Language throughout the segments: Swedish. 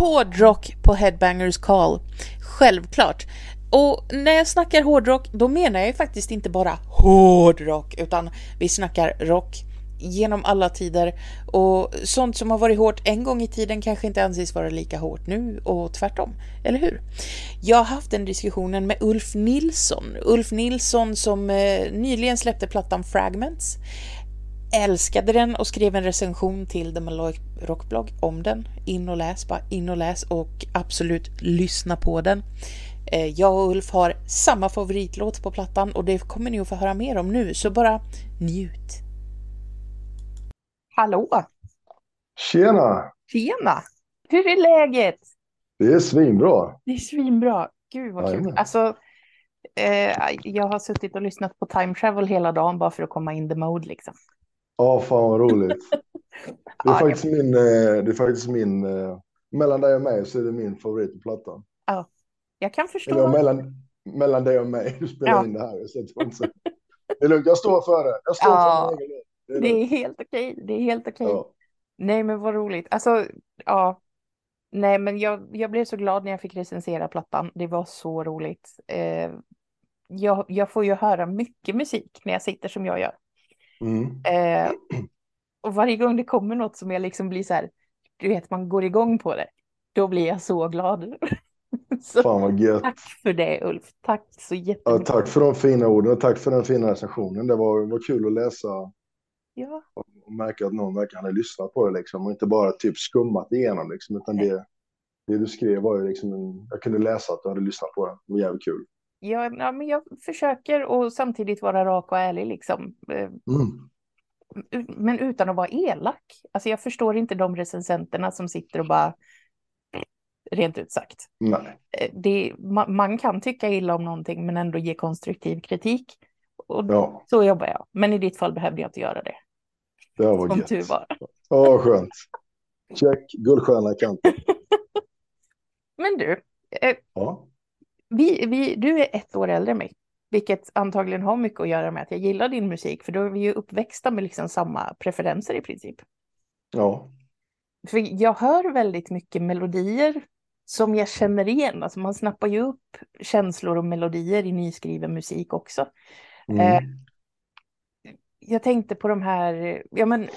Hårdrock på Headbangers Call. Självklart. Och när jag snackar hårdrock, då menar jag ju faktiskt inte bara hårdrock, utan vi snackar rock genom alla tider och sånt som har varit hårt en gång i tiden kanske inte anses vara lika hårt nu och tvärtom, eller hur? Jag har haft den diskussionen med Ulf Nilsson, Ulf Nilsson som eh, nyligen släppte plattan Fragments älskade den och skrev en recension till The Malloy Rockblog om den. In och läs, bara in och läs och absolut lyssna på den. Eh, jag och Ulf har samma favoritlåt på plattan och det kommer ni att få höra mer om nu, så bara njut. Hallå! Tjena! Tjena! Hur är läget? Det är svinbra. Det är svinbra. Gud vad kul. Alltså, eh, jag har suttit och lyssnat på Time Travel hela dagen bara för att komma in the mode liksom. Ja, fan vad roligt. Det är, faktiskt, min, eh, det är faktiskt min, eh, mellan dig och mig så är det min favorit på plattan. Ja, jag kan förstå. Eller mellan, mellan dig och mig, du spelar ja. in det här. Så det, det är lugnt, jag står för det. Jag står ja, för egen det är, det är helt okej, det är helt okej. Ja. Nej, men vad roligt. Alltså, ja. Nej, men jag, jag blev så glad när jag fick recensera plattan. Det var så roligt. Eh, jag, jag får ju höra mycket musik när jag sitter som jag gör. Mm. Eh, och varje gång det kommer något som jag liksom blir så här, du vet, man går igång på det, då blir jag så glad. så, Fan vad gött. Tack för det Ulf, tack så jättemycket. Ja, tack för de fina orden och tack för den fina recensionen. Det var, var kul att läsa ja. och märka att någon verkligen hade lyssnat på det liksom och inte bara typ skummat igenom liksom, utan det, det du skrev var ju liksom en, jag kunde läsa att du hade lyssnat på det. Det var jävligt kul. Ja, ja, men jag försöker och samtidigt vara rak och ärlig liksom. Eh, mm. Men utan att vara elak. Alltså jag förstår inte de recensenterna som sitter och bara rent ut sagt. Nej. Eh, det, man, man, kan tycka illa om någonting men ändå ge konstruktiv kritik. Och ja. så jobbar jag. Men i ditt fall behövde jag inte göra det. Det var Som gött. tur var. Ja, skönt. Check, guldstjärna i kanten. men du. Eh, ja vi, vi, du är ett år äldre än mig, vilket antagligen har mycket att göra med att jag gillar din musik, för då är vi ju uppväxta med liksom samma preferenser i princip. Ja. För jag hör väldigt mycket melodier som jag känner igen. Alltså man snappar ju upp känslor och melodier i nyskriven musik också. Mm. Eh, jag tänkte på de här, ja men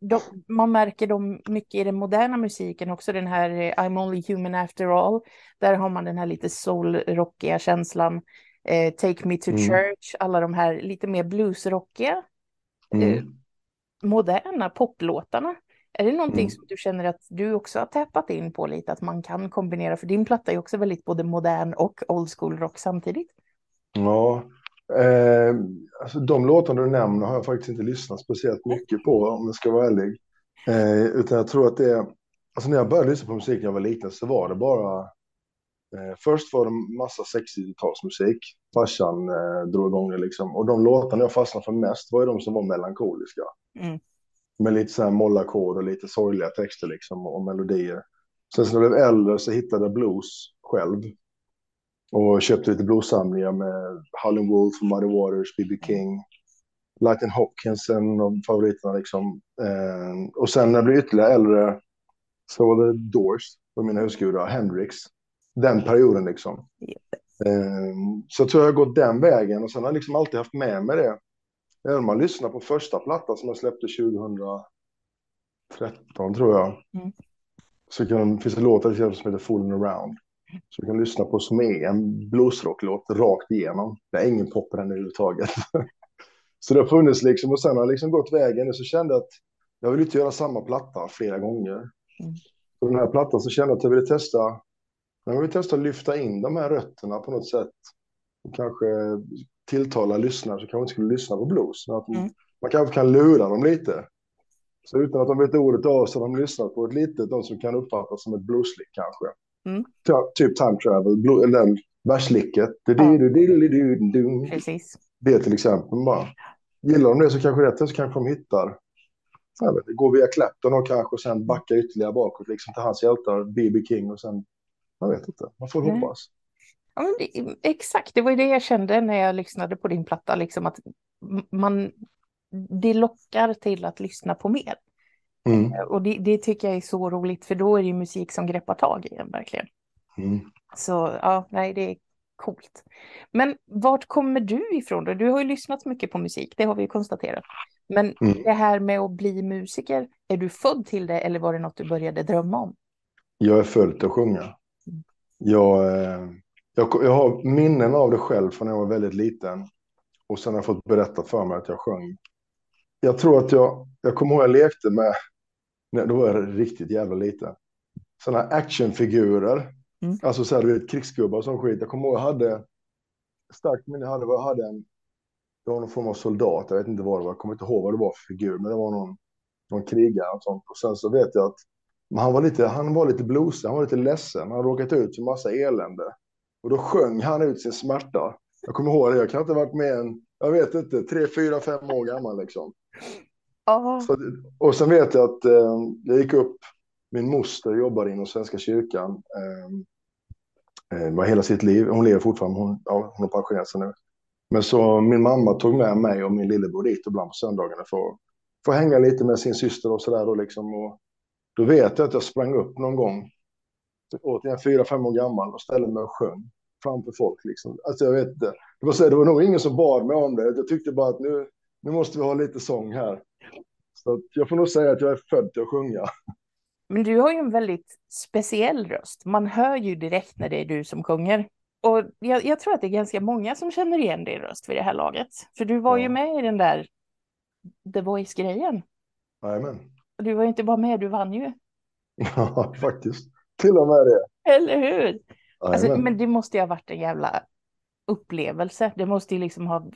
de, man märker dem mycket i den moderna musiken också, den här eh, I'm only human after all. Där har man den här lite soul-rockiga känslan. Eh, Take me to mm. church, alla de här lite mer bluesrockiga, mm. eh, moderna poplåtarna. Är det någonting mm. som du känner att du också har täppat in på lite, att man kan kombinera? För din platta är också väldigt både modern och old school rock samtidigt. Ja, Eh, alltså de låtarna du nämner har jag faktiskt inte lyssnat speciellt mycket på om jag ska vara ärlig. Eh, utan jag tror att det är, alltså när jag började lyssna på musik när jag var liten så var det bara, eh, först var det massa 60-talsmusik, farsan eh, drog igång det liksom. Och de låtarna jag fastnade för mest var ju de som var melankoliska. Mm. Med lite så här mollackord och lite sorgliga texter liksom och melodier. Sen när jag blev äldre så hittade jag blues själv. Och köpte lite bluessamlingar med Howlin' Wolf, Muddy Waters, B.B. King, Lightning Hopkins, en av favoriterna liksom. Eh, och sen när jag blev ytterligare äldre så var det Doors, på mina husgudar, Hendrix. Den perioden liksom. Eh, så jag tror jag har gått den vägen och sen har jag liksom alltid haft med mig det. Även om man lyssnar på första plattan som jag släppte 2013 tror jag. Mm. Så kan, finns det låtar som heter Fooling Around. Så du kan lyssna på som är en bluesrocklåt rakt igenom. Det är ingen pop i den överhuvudtaget. så det har funnits liksom och sen har jag liksom gått vägen och så kände jag att jag vill inte göra samma platta flera gånger. Mm. Så den här plattan så kände jag att jag ville testa. Jag vill testa att lyfta in de här rötterna på något sätt. Och kanske tilltala lyssnare som kanske inte skulle lyssna på blues. Men att mm. Man kanske kan lura dem lite. Så utan att de vet ordet av så har de lyssnat på ett litet, de som kan uppfattas som ett blueslick kanske. Mm. Typ time travel, eller verslicket. Precis. Det till exempel. Bara. Gillar de det så kanske det så kanske de hittar. Vet, går via Clapton och kanske sen backar ytterligare bakåt liksom till hans hjältar, B.B. King och sen. Jag vet inte, man får mm. hoppas. Ja, det, exakt, det var ju det jag kände när jag lyssnade på din platta, liksom att man, det lockar till att lyssna på mer. Mm. Och det, det tycker jag är så roligt, för då är det ju musik som greppar tag i en verkligen. Mm. Så ja, nej, det är coolt. Men vart kommer du ifrån då? Du har ju lyssnat mycket på musik, det har vi ju konstaterat. Men Mm. det här med att bli musiker, är du född till det eller var det något du började drömma om? Jag är född till att sjunga. Jag, eh, jag, jag har minnen av det själv från när jag var väldigt liten. Och sen har jag fått berättat för mig att jag sjöng. Jag tror att jag, jag kommer ihåg jag lekte med, då var jag riktigt jävla liten. Sådana här actionfigurer. Mm. Alltså så här, du vet, krigsgubbar och sån skit. Jag kommer ihåg jag hade, starkt minne jag hade, jag hade en, det var någon form av soldat, jag vet inte vad det var, jag kommer inte ihåg vad det var för figur, men det var någon, någon krigare och sånt. Och sen så vet jag att han var lite, han var lite blosig, han var lite ledsen, han hade råkat ut för massa elände. Och då sjöng han ut sin smärta. Jag kommer ihåg det, jag kan inte ha varit med en, jag vet inte, tre, fyra, fem år gammal liksom. Så, och sen vet jag att eh, jag gick upp, min moster jobbade inom Svenska kyrkan. Eh, eh, var hela sitt liv, hon lever fortfarande, hon, ja, hon har pensionerat sig nu. Men så min mamma tog med mig och min lillebror dit ibland på söndagarna för att få hänga lite med sin syster och sådär. Liksom, och då vet jag att jag sprang upp någon gång, återigen fyra, fem år gammal och ställde mig och sjöng framför folk. Liksom. Alltså jag vet det var, så, det var nog ingen som bad mig om det. Jag tyckte bara att nu, nu måste vi ha lite sång här. Så jag får nog säga att jag är född till att sjunga. men du har ju en väldigt speciell röst. Man hör ju direkt när det är du som sjunger. Och jag, jag tror att det är ganska många som känner igen din röst vid det här laget. För du var ju Ja. med i den där The Voice-grejen. Jajamän. Du var ju inte bara med, du vann ju. Ja, faktiskt. Till och med det. Eller hur? Alltså, men det måste ju ha varit en jävla upplevelse. Det måste ju liksom ha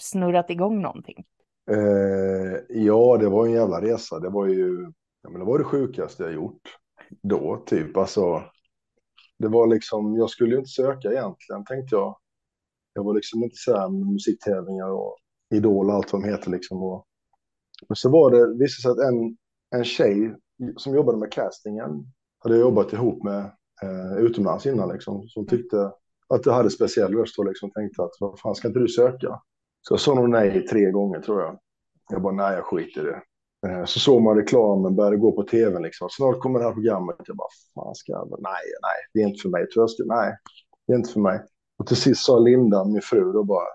snurrat igång någonting. Eh, ja, det var en jävla resa. Det var ju ja, men det, var det sjukaste jag gjort då, typ. Alltså, det var liksom, jag skulle ju inte söka egentligen, tänkte jag. Jag var liksom inte så här med musiktävlingar och Idol och allt vad de heter liksom. Och, men så var det, visade sig att en, en tjej som jobbade med castingen hade jobbat ihop med eh, utomlands innan liksom. Som tyckte att det hade speciell röst och liksom tänkte att vad fan ska inte du söka? Så jag sa nog nej tre gånger tror jag. Jag bara nej, jag skiter i det. Eh, Så såg man reklamen, började gå på tv liksom. Snart kommer det här programmet. Jag bara, fan ska jag? Nej, nej, det är inte för mig. Ska, nej, det är inte för mig. Och till sist sa Linda, min fru, då bara,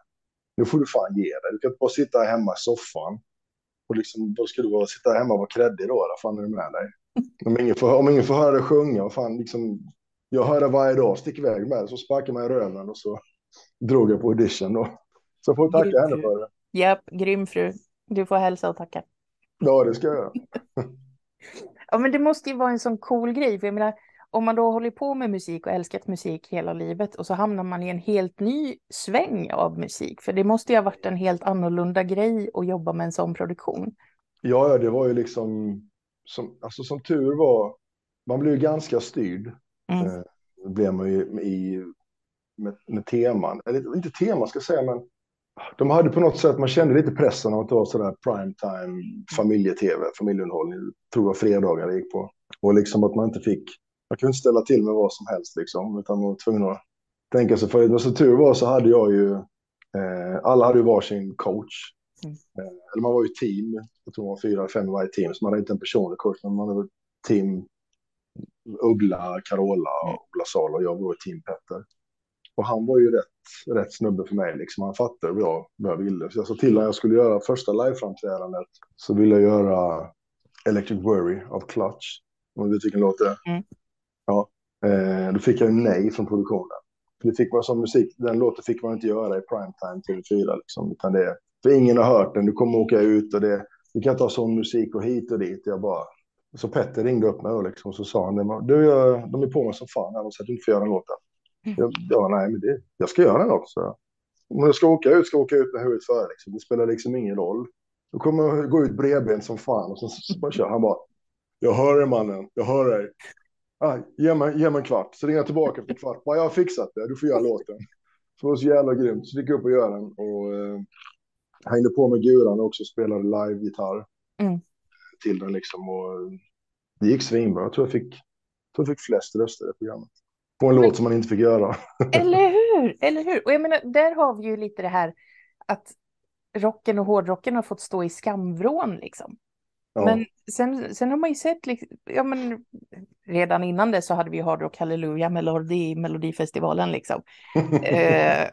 nu får du fan ge dig. Du kan inte bara sitta hemma i soffan. Och liksom, då ska du bara sitta hemma och vara kreddig då, vad fan är det med dig? Om ingen får, om ingen får höra dig sjunga, vad fan, liksom, jag hör det varje dag, stick iväg med det. Så sparkade mig i röven och så drog jag på audition då. Så får tacka Grym henne för det. Japp, grym fru. Du får hälsa och tacka. Ja, det ska jag göra. Ja, men det måste ju vara en sån cool grej. För jag menar, om man då håller på med musik och älskat musik hela livet och så hamnar man i en helt ny sväng av musik. För det måste ju ha varit en helt annorlunda grej att jobba med en sån produktion. Ja, det var ju liksom, som, alltså som tur var, man blev ju ganska styrd. Mm. Eh, blev man ju i, med, med teman, eller inte teman ska jag säga, men de hade på något sätt, man kände lite pressen av att det var sådär prime time familje-tv, familjeunderhållning, tror jag fredagar det gick på. Och liksom att man inte fick, man kunde inte ställa till med vad som helst liksom, utan man var tvungen att tänka sig för. Men som tur var så hade jag ju, eh, alla hade ju varsin coach. Mm. Eh, eller man var ju team, jag tror man var fyra, fem i varje team, så man hade inte en personlig coach, men man hade team Uggla, Carola, Ola Salo och jag var i team Petter. Och han var ju rätt, rätt snubbe för mig, liksom. han fattade vad jag, ville. Så jag sa till honom jag skulle göra första liveframträdandet så ville jag göra Electric Worry av Clutch. Om du vet vilken låt det är? Mm. Ja. Eh, då fick jag nej från produktionen. För det fick man som musik, den låten fick man inte göra i primetime TV4 liksom, utan det, för ingen har hört den, du kommer åka ut och det, du kan ha sån musik och hit och dit. Jag bara, så Petter ringde upp mig och liksom, så sa han, du, jag, de är på mig som fan här, så att du inte får göra den låten. Jag, ja, nej, men det, jag ska göra den också. så. Om jag ska åka ut, ska jag åka ut med huvudet före. Liksom. Det spelar liksom ingen roll. Då kommer jag gå ut bredbent som fan och så, så bara kör han bara. Jag hör dig mannen, jag hör dig. Ah, ge, mig, ge mig en kvart. Så ringer jag tillbaka för en kvart. Bara, jag har fixat det, du får göra låten. Så det var så jävla grymt. Så gick jag upp och göra den. Och eh, hängde på med guran också och spelade live-gitarr. Mm. Till den liksom. Och det gick svinbra. Jag tror jag fick, jag tror jag fick flest röster i programmet. På en låt som man inte fick göra. Eller hur? Eller hur? Och jag menar, där har vi ju lite det här att rocken och hårdrocken har fått stå i skamvrån liksom. Ja. Men sen, sen har man ju sett, liksom, ja men redan innan det så hade vi Hard Rock Hallelujah Melodi, Melodifestivalen liksom. eh,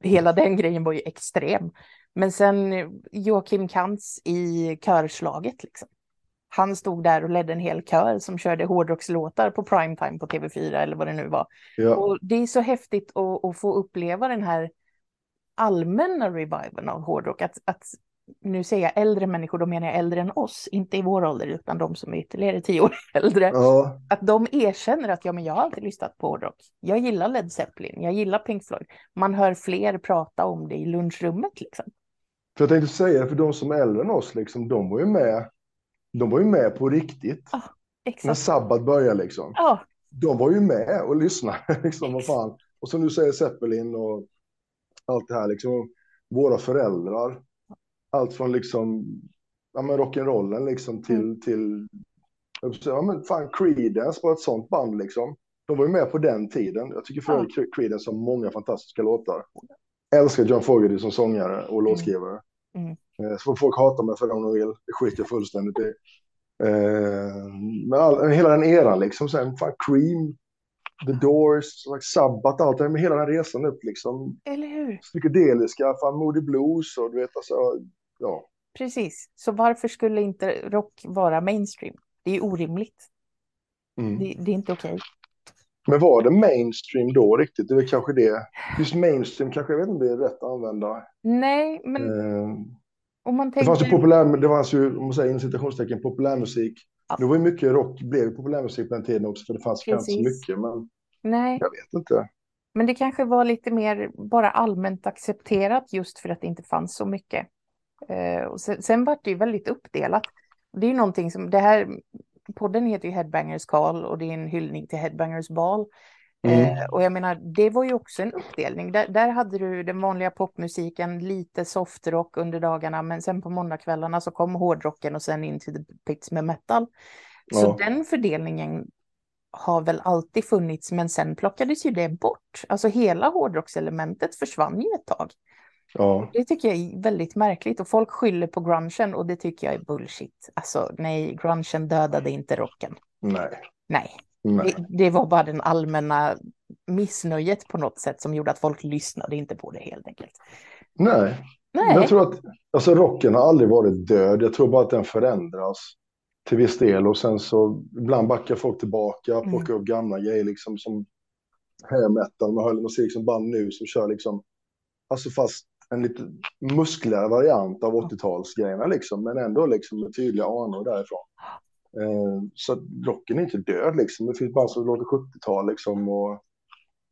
hela den grejen var ju extrem. Men sen Joakim Kantz i körslaget liksom. Han stod där och ledde en hel kör som körde hårdrockslåtar på primetime på TV4 eller vad det nu var. Ja. Och det är så häftigt att, att få uppleva den här allmänna reviven av hårdrock. Att, att nu säger jag äldre människor, då menar jag äldre än oss, inte i vår ålder utan de som är ytterligare tio år äldre. Ja. Att de erkänner att ja, men jag har alltid lyssnat på hårdrock. Jag gillar Led Zeppelin, jag gillar Pink Floyd. Man hör fler prata om det i lunchrummet liksom. För jag tänkte säga, för de som är äldre än oss, liksom, de var ju med. De var ju med på riktigt. När exakt. sabbat började liksom. Ja, De var ju med och lyssnade. Liksom, vad fan. Och som du säger Zeppelin och allt det här liksom. Våra föräldrar. Allt från liksom, ja men rock'n'rollen liksom till, Mm. till, ja men fan Creedence var ett sånt band liksom. De var ju med på den tiden. Jag tycker för Ja. övrigt Creedence har många fantastiska låtar. Älskar John Fogerty som sångare och låtskrivare. Mm. Eh, Så får folk hata mig för det om de vill. Det skiter jag fullständigt i. Eh, men all, hela den eran liksom. Sen fan Cream, The Doors, Sabbath, allt det hela den resan upp liksom. eller hur? Psykedeliska, fan Moody Blues och du vet alltså. Ja. Precis. Så varför skulle inte rock vara mainstream? Det är orimligt. Mm. Det, det är inte okej. Men var det mainstream då riktigt? Det är väl kanske det. Just mainstream kanske, jag vet inte om det är rätt att använda. Nej, men Eh, om man det tänker... fanns ju populär, det fanns ju, om man säger inom citationstecken, populärmusik. Ja. Det var ju mycket rock, blev populärmusik på den tiden också, för det fanns kanske Precis. mycket, men Nej, jag vet inte. men det kanske var lite mer bara allmänt accepterat just för att det inte fanns så mycket. Eh, och sen, sen var det ju väldigt uppdelat. Det är ju någonting som, det här, podden heter ju Headbangers Call och det är en hyllning till Headbangers Ball. Mm. Eh, och jag menar, det var ju också en uppdelning. Där, där hade du den vanliga popmusiken, lite softrock under dagarna, men sen på måndagskvällarna så kom hårdrocken och sen in till the pits med metal. Så Ja. den fördelningen har väl alltid funnits, men sen plockades ju det bort. Alltså hela hårdrockselementet försvann ju ett tag. Ja. Det tycker jag är väldigt märkligt och folk skyller på grungen och det tycker jag är bullshit. Alltså nej, grungen dödade inte rocken. Nej. Nej, Nej. det, det var bara den allmänna missnöjet på något sätt som gjorde att folk lyssnade inte på det helt enkelt. Nej. Nej, Jag tror att alltså, rocken har aldrig varit död. Jag tror bara att den förändras till viss del. Och sen så ibland backar folk tillbaka, Mm. plockar upp gamla grejer liksom som hair metal. Man, hör, man ser liksom band nu som kör liksom, alltså fast en lite muskligare variant av 80-talsgrejerna liksom. Men ändå liksom med tydliga anor därifrån. Eh, så att rocken är inte död liksom. Det finns band som låter 70-tal liksom. Och,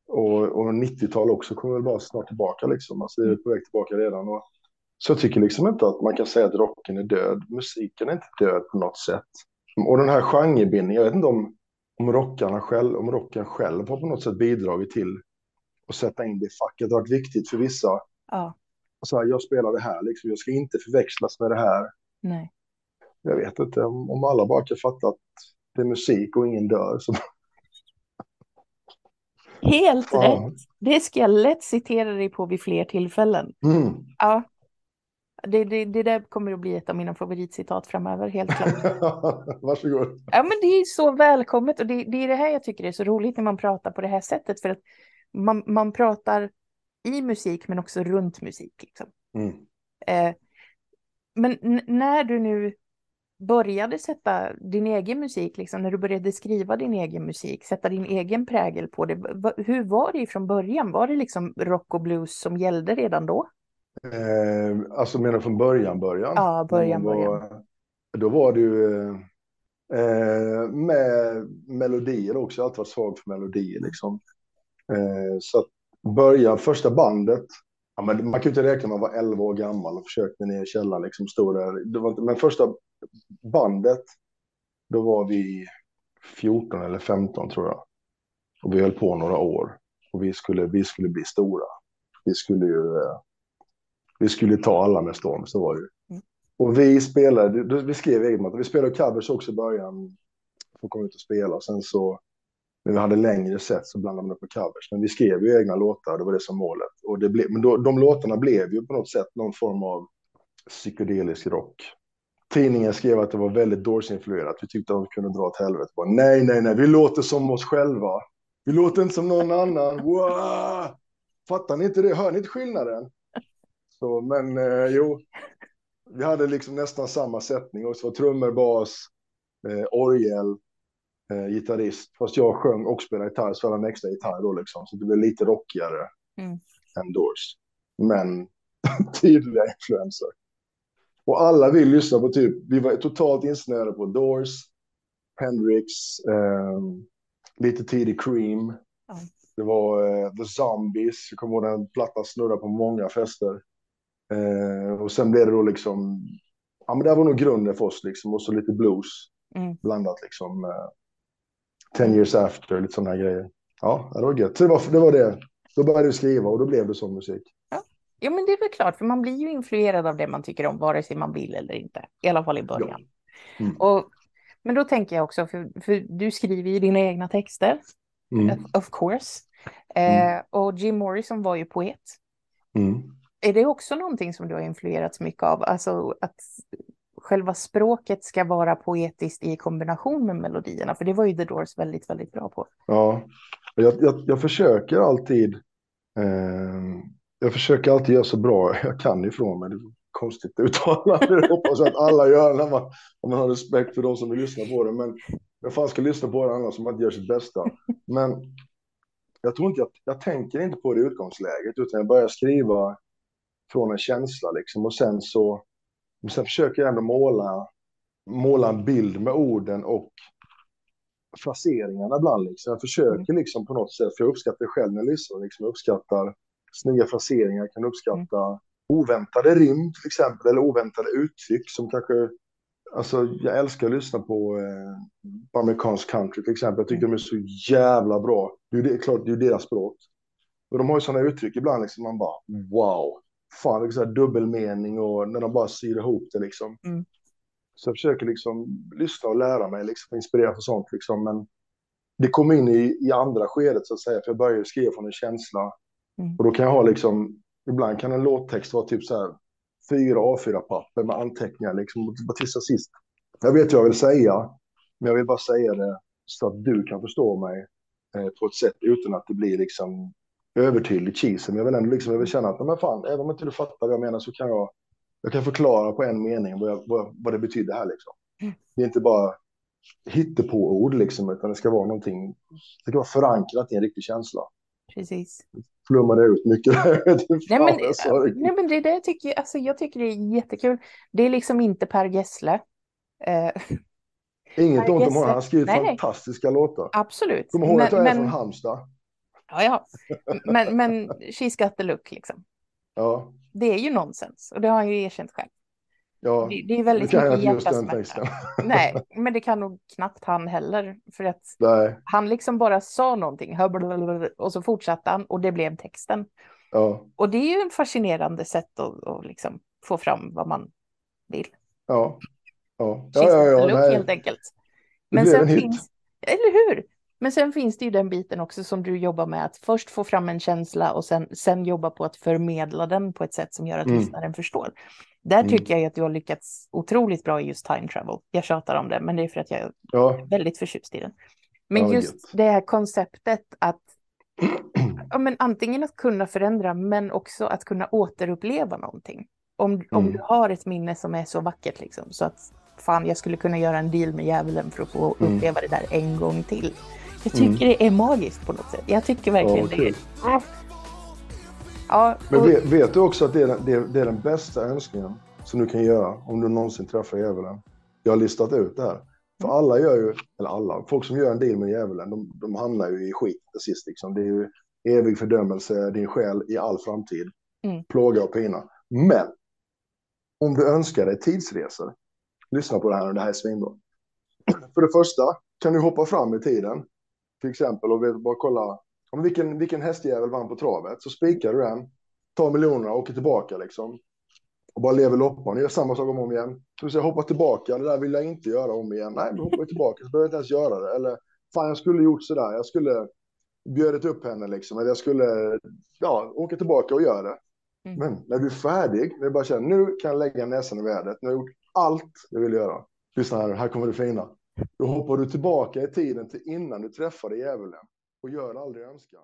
och, och 90-tal också kommer väl bara snart tillbaka liksom. Alltså det är på väg tillbaka redan. Och, så jag tycker liksom inte att man kan säga att rocken är död. Musiken är inte död på något sätt. Och den här genrebindningen, jag vet inte om, om, rockarna själv, om rocken själv har på något sätt bidragit till att sätta in det i facket. Det har varit viktigt för vissa. ja, så här, jag spelar det här, liksom, jag ska inte förväxlas med det här. nej. Jag vet inte, om, alla bara kan fatta att det är musik och ingen dör. Så, Helt Ja. rätt. Det ska jag lätt citera dig på vid fler tillfällen. mm. Ja, det, det, det där kommer att bli ett av mina favoritcitat framöver, helt klart. Varsågod. Ja, men det är så välkommet och det, det är det här jag tycker är så roligt när man pratar på det här sättet. För att man, man pratar i musik men också runt musik. Liksom. Mm. Eh, men när du nu började sätta din egen musik, liksom, när du började skriva din egen musik, sätta din egen prägel på det, hur var det från början? Var det liksom rock och blues som gällde redan då? Eh, alltså menar du från början, början? Ja, början, var, Då var det ju eh, med melodier också. Jag har alltid varit svag för melodier liksom. Eh, så att början, första bandet, ja, men man kan ju inte räkna med att man var 11 år gammal och försökte ner i källaren liksom, stod där. Inte, men första bandet, då var vi 14 eller 15 tror jag. Och vi höll på några år. Och vi skulle, vi skulle bli stora. Vi skulle ju eh, vi skulle ta alla med storm, så var det ju. Mm. Och vi spelade, vi skrev eget material. Vi spelade covers också i början. För att komma ut och spela. Och sen så, när vi hade längre set så blandade man upp med covers. Men vi skrev ju egna låtar, det var det som målet. Och det ble, men då, de låtarna blev ju på något sätt någon form av psykedelisk rock. tidningen skrev att det var väldigt Doors-influerat. Vi tyckte att de kunde dra åt helvete. Bara, nej, nej, nej, vi låter som oss själva. Vi låter inte som någon annan. Wow! Fattar ni inte det? Hör ni inte skillnaden? Så, men eh, jo, vi hade liksom nästan samma sättning. Och så var trummor, bas, eh, orgel, eh, gitarrist. Fast jag sjöng och spelade gitarr, så en extra gitarr då liksom. Så det blev lite rockigare mm. än Doors. Men tydliga influenser. Och alla vill lyssna på typ, vi var totalt insnöade på Doors, Hendrix, eh, lite tidig Cream. Mm. Det var eh, The Zombies, jag kommer ihåg den plattan snurrade på många fester. Eh, och sen blev det då liksom, ja men det var nog grunden för oss liksom, och så lite blues mm. blandat liksom. Eh, ten years after, lite sådana här grejer. Ja, det var gött. Så det var, det var det. Då började vi skriva och då blev det sån musik. Ja. ja, men det är väl klart, för man blir ju influerad av det man tycker om, vare sig man vill eller inte. I alla fall i början. Ja. Mm. Och, men då tänker jag också, för, för du skriver ju dina egna texter, mm. of course. Eh, mm. och Jim Morrison var ju poet. Mm. Är det också någonting som du har influerats mycket av? Alltså att själva språket ska vara poetiskt i kombination med melodierna, för det var ju The Doors väldigt, väldigt bra på. Ja, jag, jag, jag försöker alltid. Eh, jag försöker alltid göra så bra jag kan ifrån mig. Det är konstigt uttalande. Det hoppas att alla gör när man, om man har respekt för de som vill lyssna på det. Men jag fan ska lyssna på det annars som man inte gör sitt bästa. Men jag tror inte jag, jag tänker inte på det utgångsläget utan jag börjar skriva från en känsla liksom och sen så sen försöker jag ändå måla måla en bild med orden och fraseringarna ibland liksom. Jag försöker liksom på något sätt för jag uppskattar det själv när jag lyssnar liksom. Jag uppskattar snygga fraseringar, kan uppskatta mm. oväntade rim till exempel eller oväntade uttryck som kanske Alltså, jag älskar att lyssna på, eh, amerikansk country till exempel. Jag tycker mm. de är så jävla bra. Det är, klart, det är deras språk. Och de har ju sådana uttryck ibland, liksom, man bara wow. Fan, så här dubbelmening och när de bara syr ihop det liksom. Mm. Så jag försöker liksom lyssna och lära mig, liksom, inspirera för sånt liksom. Men det kommer in i, i andra skedet så att säga, för jag börjar skriva från en känsla. Mm. Och då kan jag ha liksom, ibland kan en låttext vara typ så här fyra A4-papper med anteckningar liksom, till sist. Jag vet vad jag vill säga, men jag vill bara säga det så att du kan förstå mig eh, på ett sätt utan att det blir liksom övertydligt cheesy. Men jag vill ändå liksom, jag vill känna att, men fan, även om inte du fattar vad jag menar så kan jag, jag kan förklara på en mening vad, jag, vad, vad det betyder här liksom. Mm. Det är inte bara hittepå-ord liksom, utan det ska vara någonting, det ska vara förankrat i en riktig känsla. Precis flummade ut mycket. nej, men, nej, men det där tycker jag, alltså, jag tycker det är jättekul. Det är liksom inte Per Gessle. Eh, Inget ont om honom, han nej, fantastiska låtar. Absolut. Kom ihåg att jag är men, från Halmstad. Ja, ja. Men, men she's got the look liksom. Ja. Det är ju nonsens och det har han ju erkänt själv. Ja, det, det är väldigt det mycket just den texten. Nej, men det kan nog knappt han heller. För att Nej. han liksom bara sa någonting och så fortsatte han och det blev texten. Ja. Och det är ju en fascinerande sätt att, att liksom få fram vad man vill. Ja, ja, ja, ja, ja, ja helt enkelt. Men sen finns, eller hur? Men sen finns det ju den biten också som du jobbar med, att först få fram en känsla och sen, sen jobba på att förmedla den på ett sätt som gör att mm. lyssnaren förstår. Där mm. tycker jag att du har lyckats otroligt bra i just time travel. Jag tjatar om det, men det är för att jag är ja. väldigt förtjust i den. Men ja, just gett. det här konceptet att ja, men antingen att kunna förändra, men också att kunna återuppleva någonting. Om, mm. om du har ett minne som är så vackert, liksom, så att fan, jag skulle kunna göra en deal med djävulen för att få mm. uppleva det där en gång till. Jag tycker mm. det är magiskt på något sätt. Jag tycker verkligen ja, det. Är... Ja, och... Men vet, vet, du också att det är, den, det, är, det är den bästa önskningen som du kan göra om du någonsin träffar djävulen? Jag har listat ut det här. För mm. alla gör ju, eller alla, folk som gör en deal med djävulen, de, de hamnar ju i skit till sist. Liksom. Det är ju evig fördömelse, din själ i all framtid. Mm. Plåga och pina. Men om du önskar dig tidsresor, lyssna på det här, det här är svinbra. För det första kan du hoppa fram i tiden, till exempel, och bara kolla om vilken, vilken hästjävel vann på travet, så spikar du den, tar miljonerna och åker tillbaka liksom. Och bara lever loppan, gör samma sak om och om igen. Du säger hoppa tillbaka, det där vill jag inte göra om igen. Nej, men hoppar tillbaka så behöver jag inte ens göra det. Eller fan, jag skulle gjort sådär, jag skulle bjudit upp henne liksom. Eller jag skulle, ja, åka tillbaka och göra det. Mm. Men när du är färdig, när du bara känner nu kan jag lägga näsan i vädret, nu har jag gjort allt jag ville göra. Lyssna här, här kommer det fina. Då hoppar du tillbaka i tiden till innan du träffade djävulen och gör aldrig önskan.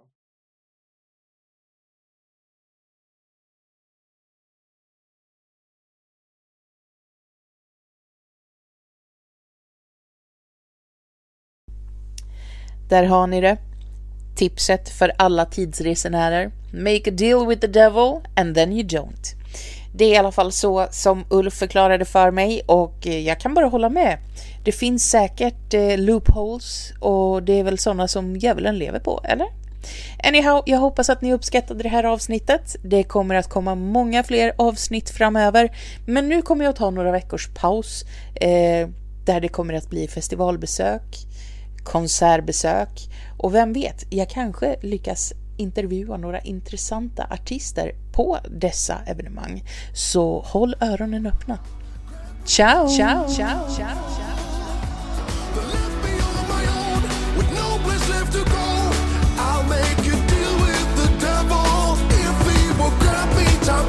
Där har ni det. Tipset för alla tidsresenärer. Make a deal with the devil and then you don't. Det är i alla fall så som Ulf förklarade för mig och jag kan bara hålla med. Det finns säkert eh, loopholes och det är väl sådana som djävulen lever på, eller? Anyhow, jag hoppas att ni uppskattade det här avsnittet. Det kommer att komma många fler avsnitt framöver, men nu kommer jag att ta några veckors paus eh, där det kommer att bli festivalbesök, konsertbesök och vem vet, jag kanske lyckas intervjua några intressanta artister på dessa evenemang. Så håll öronen öppna. Ciao! ciao, ciao, ciao, ciao.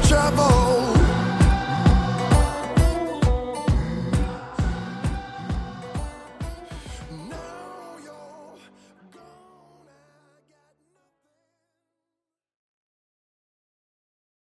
Travel.